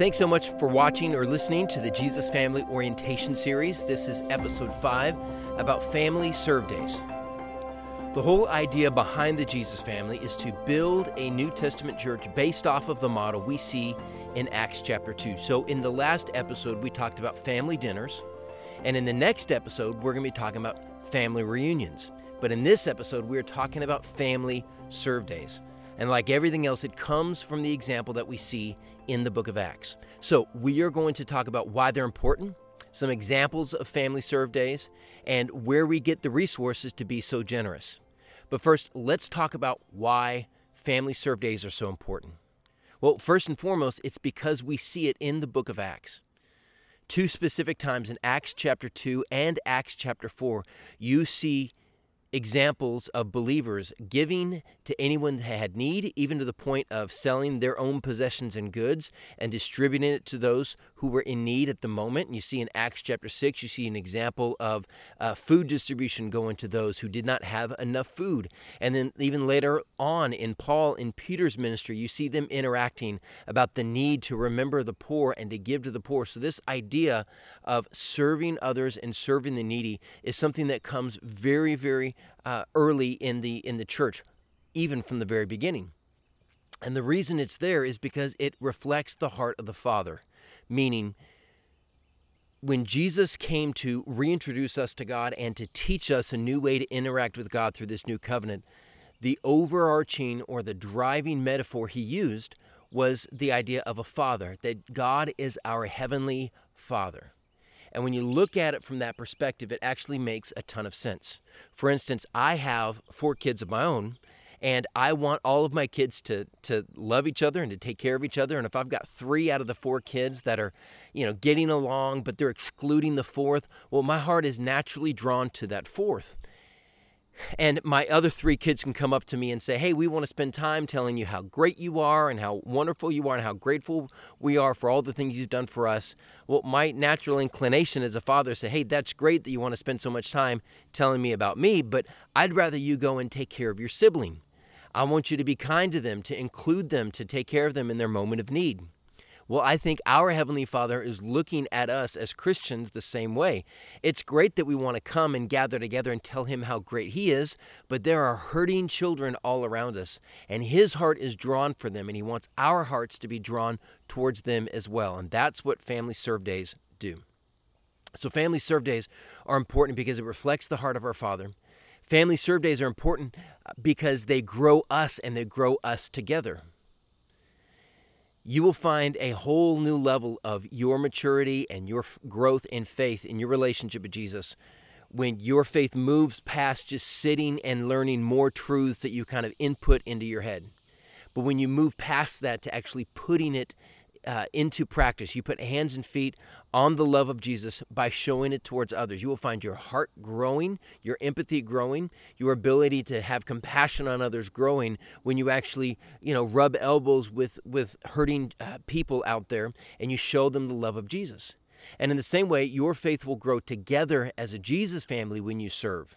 Thanks so much for watching or listening to the Jesus Family Orientation Series. This is episode 5 about family serve days. The whole idea behind the Jesus family is to build a New Testament church based off of the model we see in Acts chapter 2. So, in the last episode, we talked about family dinners, and in the next episode, we're going to be talking about family reunions. But in this episode, we're talking about family serve days. And like everything else, it comes from the example that we see in the book of Acts. So, we are going to talk about why they're important, some examples of family serve days, and where we get the resources to be so generous. But first, let's talk about why family serve days are so important. Well, first and foremost, it's because we see it in the book of Acts. Two specific times in Acts chapter 2 and Acts chapter 4, you see examples of believers giving to anyone that had need, even to the point of selling their own possessions and goods and distributing it to those who were in need at the moment. And you see in Acts chapter 6, you see an example of uh, food distribution going to those who did not have enough food. And then even later on in Paul and Peter's ministry, you see them interacting about the need to remember the poor and to give to the poor. So, this idea of serving others and serving the needy is something that comes very, very uh, early in the in the church, even from the very beginning. And the reason it's there is because it reflects the heart of the Father, meaning when Jesus came to reintroduce us to God and to teach us a new way to interact with God through this new covenant, the overarching or the driving metaphor he used was the idea of a father, that God is our heavenly father. And when you look at it from that perspective, it actually makes a ton of sense. For instance, I have four kids of my own, and I want all of my kids to to love each other and to take care of each other. And if I've got three out of the four kids that are, you know, getting along, but they're excluding the fourth, well, my heart is naturally drawn to that fourth and my other three kids can come up to me and say, Hey, we want to spend time telling you how great you are and how wonderful you are and how grateful we are for all the things you've done for us. Well, my natural inclination as a father say, Hey, that's great that you want to spend so much time telling me about me, but I'd rather you go and take care of your sibling. I want you to be kind to them, to include them, to take care of them in their moment of need. Well, I think our Heavenly Father is looking at us as Christians the same way. It's great that we want to come and gather together and tell Him how great He is, but there are hurting children all around us, and His heart is drawn for them, and He wants our hearts to be drawn towards them as well. And that's what Family Serve Days do. So, Family Serve Days are important because it reflects the heart of our Father. Family Serve Days are important uh, because they grow us and they grow us together you will find a whole new level of your maturity and your growth in faith in your relationship with Jesus when your faith moves past just sitting and learning more truths that you kind of input into your head. But when you move past that to actually putting it uh, into practice, you put hands and feet on the love of Jesus by showing it towards others. You will find your heart growing, your empathy growing, your ability to have compassion on others growing when you actually, you know, rub elbows with with hurting uh, people out there and you show them the love of Jesus. And in the same way, your faith will grow together as a Jesus family when you serve.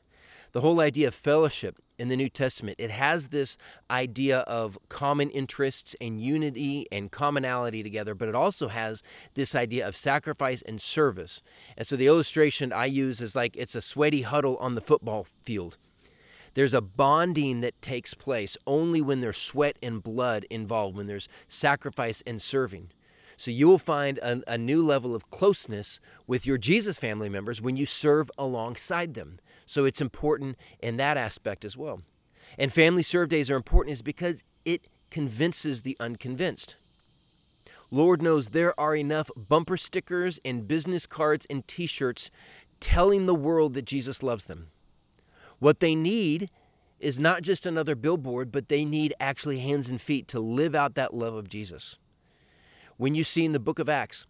The whole idea of fellowship in the New Testament, it has this idea of common interests and unity and commonality together, but it also has this idea of sacrifice and service. And so the illustration I use is like it's a sweaty huddle on the football field. There's a bonding that takes place only when there's sweat and blood involved, when there's sacrifice and serving. So you will find a, a new level of closeness with your Jesus family members when you serve alongside them. So it's important in that aspect as well. And family serve days are important is because it convinces the unconvinced. Lord knows there are enough bumper stickers and business cards and t shirts telling the world that Jesus loves them. What they need is not just another billboard, but they need actually hands and feet to live out that love of Jesus. When you see in the book of Acts,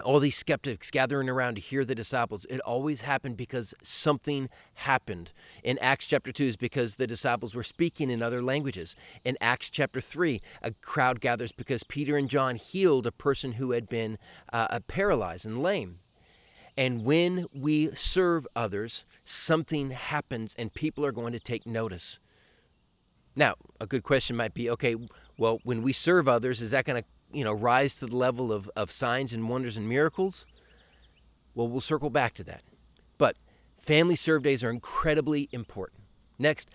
all these skeptics gathering around to hear the disciples. It always happened because something happened. In Acts chapter 2 is because the disciples were speaking in other languages. In Acts chapter 3, a crowd gathers because Peter and John healed a person who had been uh, paralyzed and lame. And when we serve others, something happens and people are going to take notice. Now, a good question might be okay, well, when we serve others, is that going to you know, rise to the level of, of signs and wonders and miracles? Well, we'll circle back to that. But family serve days are incredibly important. Next,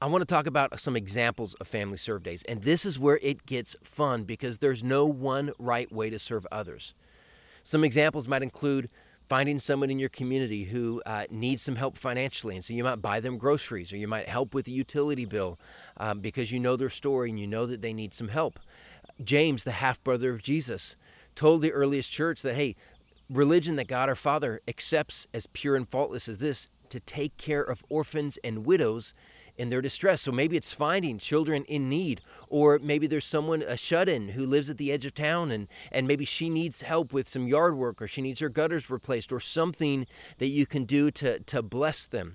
I want to talk about some examples of family serve days. And this is where it gets fun because there's no one right way to serve others. Some examples might include finding someone in your community who uh, needs some help financially. And so you might buy them groceries or you might help with a utility bill um, because you know their story and you know that they need some help. James, the half brother of Jesus, told the earliest church that, hey, religion that God our Father accepts as pure and faultless as this to take care of orphans and widows in their distress. So maybe it's finding children in need, or maybe there's someone, a shut in, who lives at the edge of town and, and maybe she needs help with some yard work, or she needs her gutters replaced, or something that you can do to, to bless them.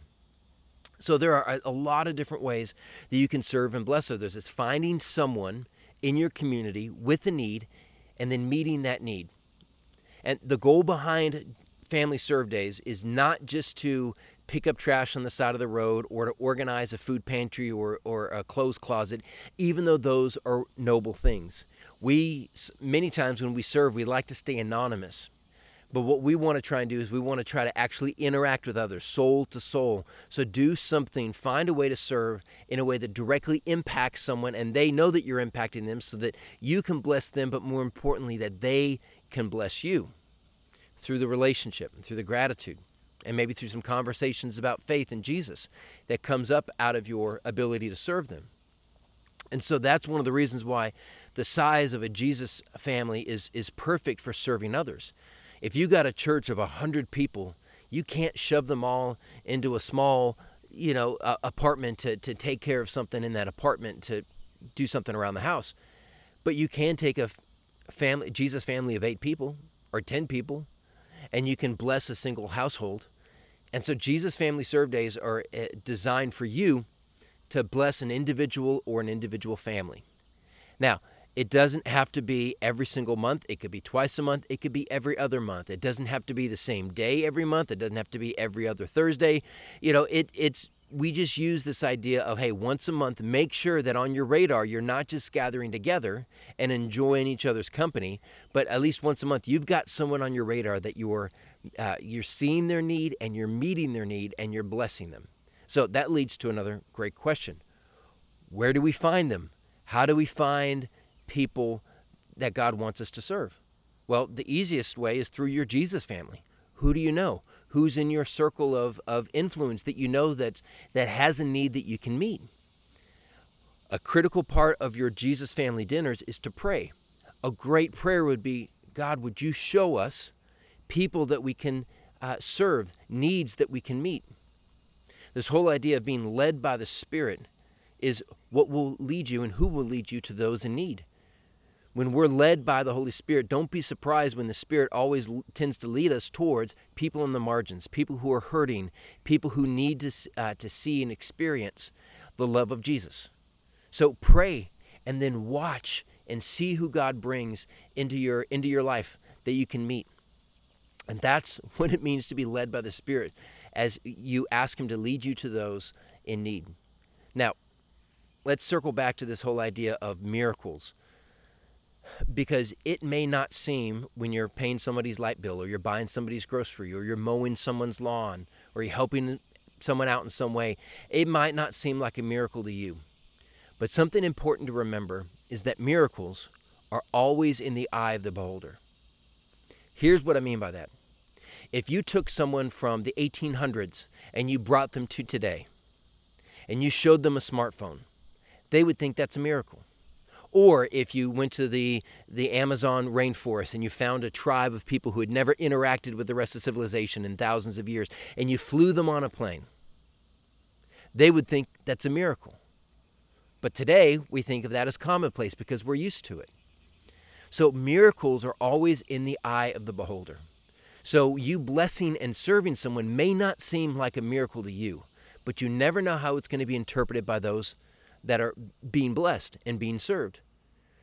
So there are a lot of different ways that you can serve and bless others. It's finding someone in your community with a need and then meeting that need. And the goal behind Family Serve Days is not just to pick up trash on the side of the road or to organize a food pantry or, or a clothes closet, even though those are noble things. We, many times when we serve, we like to stay anonymous. But what we want to try and do is we want to try to actually interact with others, soul to soul. So do something, find a way to serve in a way that directly impacts someone and they know that you're impacting them so that you can bless them, but more importantly, that they can bless you through the relationship and through the gratitude and maybe through some conversations about faith in Jesus that comes up out of your ability to serve them. And so that's one of the reasons why the size of a Jesus family is, is perfect for serving others. If you got a church of 100 people, you can't shove them all into a small, you know, apartment to, to take care of something in that apartment to do something around the house. But you can take a family, Jesus family of eight people or 10 people, and you can bless a single household and so Jesus Family Serve Days are eh, designed for you to bless an individual or an individual family. Now, it doesn't have to be every single month. It could be twice a month. It could be every other month. It doesn't have to be the same day every month. It doesn't have to be every other Thursday. You know, it, it's we just use this idea of hey, once a month, make sure that on your radar you're not just gathering together and enjoying each other's company, but at least once a month you've got someone on your radar that you're uh, you're seeing their need and you're meeting their need and you're blessing them. So that leads to another great question Where do we find them? How do we find people that God wants us to serve? Well, the easiest way is through your Jesus family. Who do you know? Who's in your circle of, of influence that you know that, that has a need that you can meet? A critical part of your Jesus family dinners is to pray. A great prayer would be God, would you show us people that we can uh, serve, needs that we can meet. This whole idea of being led by the Spirit is what will lead you and who will lead you to those in need. When we're led by the Holy Spirit, don't be surprised when the Spirit always tends to lead us towards people on the margins, people who are hurting, people who need to, uh, to see and experience the love of Jesus. So pray and then watch and see who God brings into your, into your life that you can meet. And that's what it means to be led by the Spirit as you ask Him to lead you to those in need. Now, let's circle back to this whole idea of miracles. Because it may not seem when you're paying somebody's light bill, or you're buying somebody's grocery, or you're mowing someone's lawn, or you're helping someone out in some way, it might not seem like a miracle to you. But something important to remember is that miracles are always in the eye of the beholder. Here's what I mean by that if you took someone from the 1800s and you brought them to today and you showed them a smartphone, they would think that's a miracle. Or if you went to the, the Amazon rainforest and you found a tribe of people who had never interacted with the rest of civilization in thousands of years and you flew them on a plane, they would think that's a miracle. But today, we think of that as commonplace because we're used to it. So, miracles are always in the eye of the beholder. So, you blessing and serving someone may not seem like a miracle to you, but you never know how it's going to be interpreted by those that are being blessed and being served.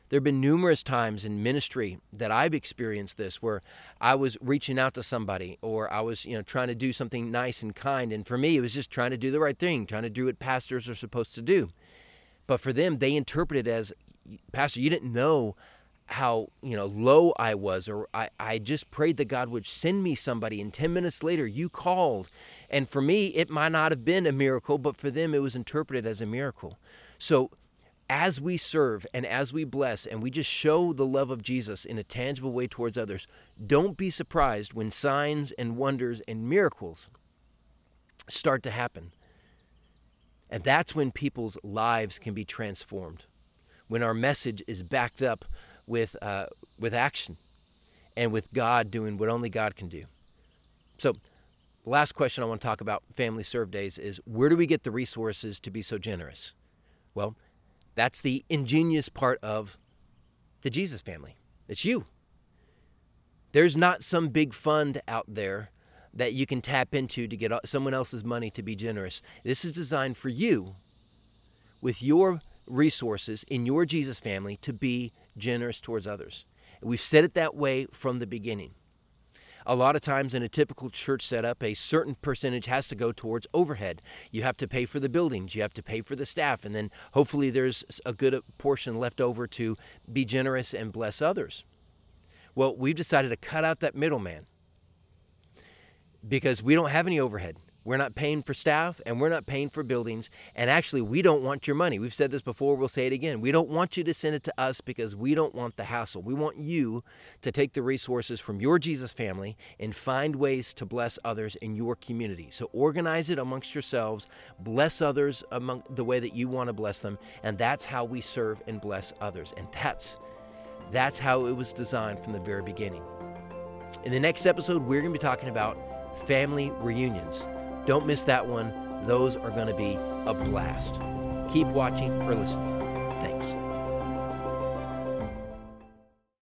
There have been numerous times in ministry that I've experienced this where I was reaching out to somebody or I was, you know, trying to do something nice and kind and for me it was just trying to do the right thing, trying to do what pastors are supposed to do. But for them they interpreted as pastor, you didn't know how you know low I was, or I, I just prayed that God would send me somebody, and 10 minutes later you called. And for me, it might not have been a miracle, but for them it was interpreted as a miracle. So as we serve and as we bless and we just show the love of Jesus in a tangible way towards others, don't be surprised when signs and wonders and miracles start to happen. And that's when people's lives can be transformed, when our message is backed up with, uh, with action and with God doing what only God can do. So, last question I want to talk about Family Serve Days is where do we get the resources to be so generous? Well, that's the ingenious part of the Jesus family. It's you. There's not some big fund out there that you can tap into to get someone else's money to be generous. This is designed for you with your resources in your Jesus family to be generous towards others. We've said it that way from the beginning a lot of times in a typical church setup, a certain percentage has to go towards overhead. You have to pay for the buildings, you have to pay for the staff, and then hopefully there's a good uh, portion left over to be generous and bless others. Well, we've decided to cut out that middleman because we don't have any overhead. We're not paying for staff and we're not paying for buildings. And actually, we don't want your money. We've said this before, we'll say it again. We don't want you to send it to us because we don't want the hassle. We want you to take the resources from your Jesus family and find ways to bless others in your community. So organize it amongst yourselves, bless others among the way that you want to bless them, and that's how we serve and bless others. And that's that's how it was designed from the very beginning. In the next episode, we're going to be talking about family reunions. Don't miss that one. Those are going to be a blast. Keep watching or listening. Thanks.